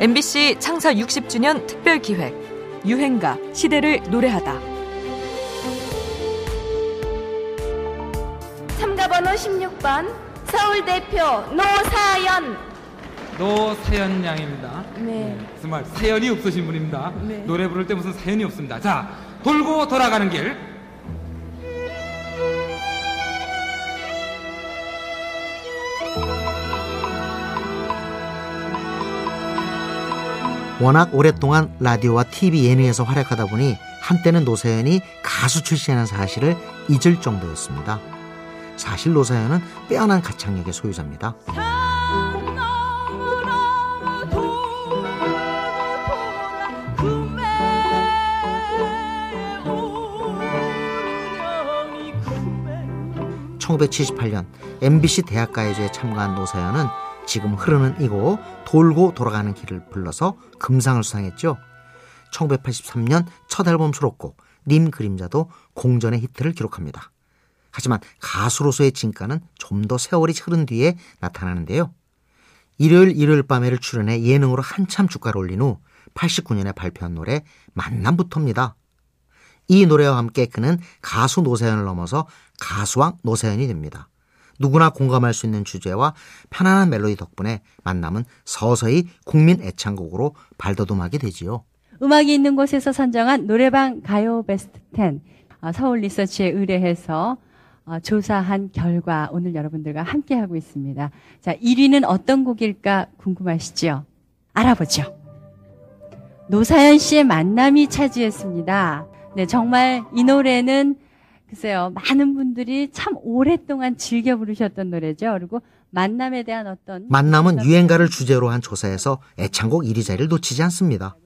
MBC 창사 60주년 특별 기획 유행가 시대를 노래하다. 참가번호 16번 서울 대표 노사연. 노세연 양입니다. 네. 정말 사연이 없으신 분입니다. 네. 노래 부를 때 무슨 사연이 없습니다. 자, 돌고 돌아가는 길. 워낙 오랫동안 라디오와 TV 예능에서 활약하다 보니 한때는 노사연이 가수 출신이라는 사실을 잊을 정도였습니다. 사실 노사연은 빼어난 가창력의 소유자입니다. (1978년) MBC 대학가요제에 참가한 노사연은 지금 흐르는 이곳 돌고 돌아가는 길을 불러서 금상을 수상했죠. 1983년 첫 앨범 수록곡 님 그림자도 공전의 히트를 기록합니다. 하지만 가수로서의 진가는 좀 더 세월이 흐른 뒤에 나타나는데요. 일요일 일요일 밤에를 출연해 예능으로 한참 주가를 올린 후 89년에 발표한 노래 만남부터입니다. 이 노래와 함께 그는 가수 노사연을 넘어서 가수왕 노사연이 됩니다. 누구나 공감할 수 있는 주제와 편안한 멜로디 덕분에 만남은 서서히 국민 애창곡으로 발돋움하게 되지요. 음악이 있는 곳에서 선정한 노래방 가요 베스트 10 어, 서울 리서치에 의뢰해서 어, 조사한 결과 오늘 여러분들과 함께 하고 있습니다. 자, 1위는 어떤 곡일까 궁금하시죠? 알아보죠. 노사연 씨의 만남이 차지했습니다. 네, 정말 이 노래는 글쎄요, 많은 분들이 참 오랫동안 즐겨 부르셨던 노래죠. 그리고 만남에 대한 어떤 만남은 유행가를 주제로 한 조사에서 애창곡 1위 자리를 놓치지 않습니다.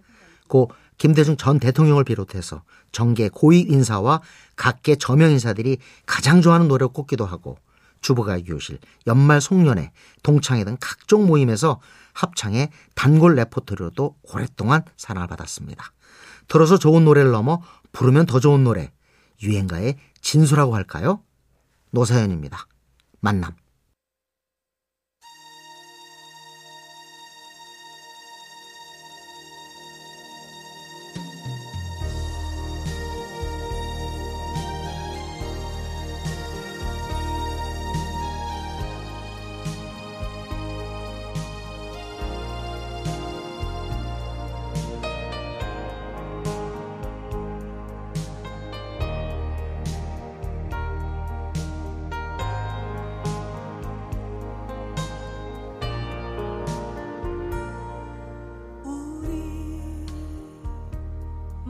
고 김대중 전 대통령을 비롯해서 정계 고위 인사와 각계 저명 인사들이 가장 좋아하는 노래를 꼽기도 하고 주부가요 교실, 연말 송년회, 동창회 등 각종 모임에서 합창의 단골 레포토리로도 오랫동안 사랑을 받았습니다. 들어서 좋은 노래를 넘어 부르면 더 좋은 노래, 유행가의 진수라고 할까요? 노사연입니다. 만남.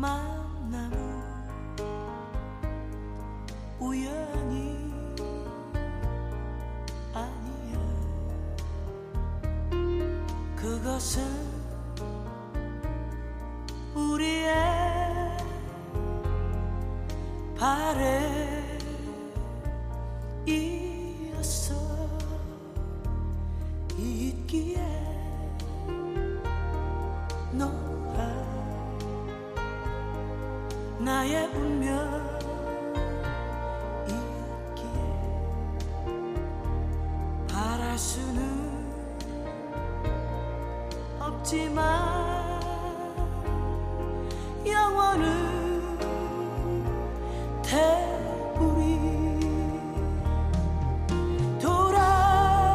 만남은 우연이 아니야. 그것은 우리의 바램이 나의 운명이었기에 바랄 수는 없지만 영원은 태우리 돌아보지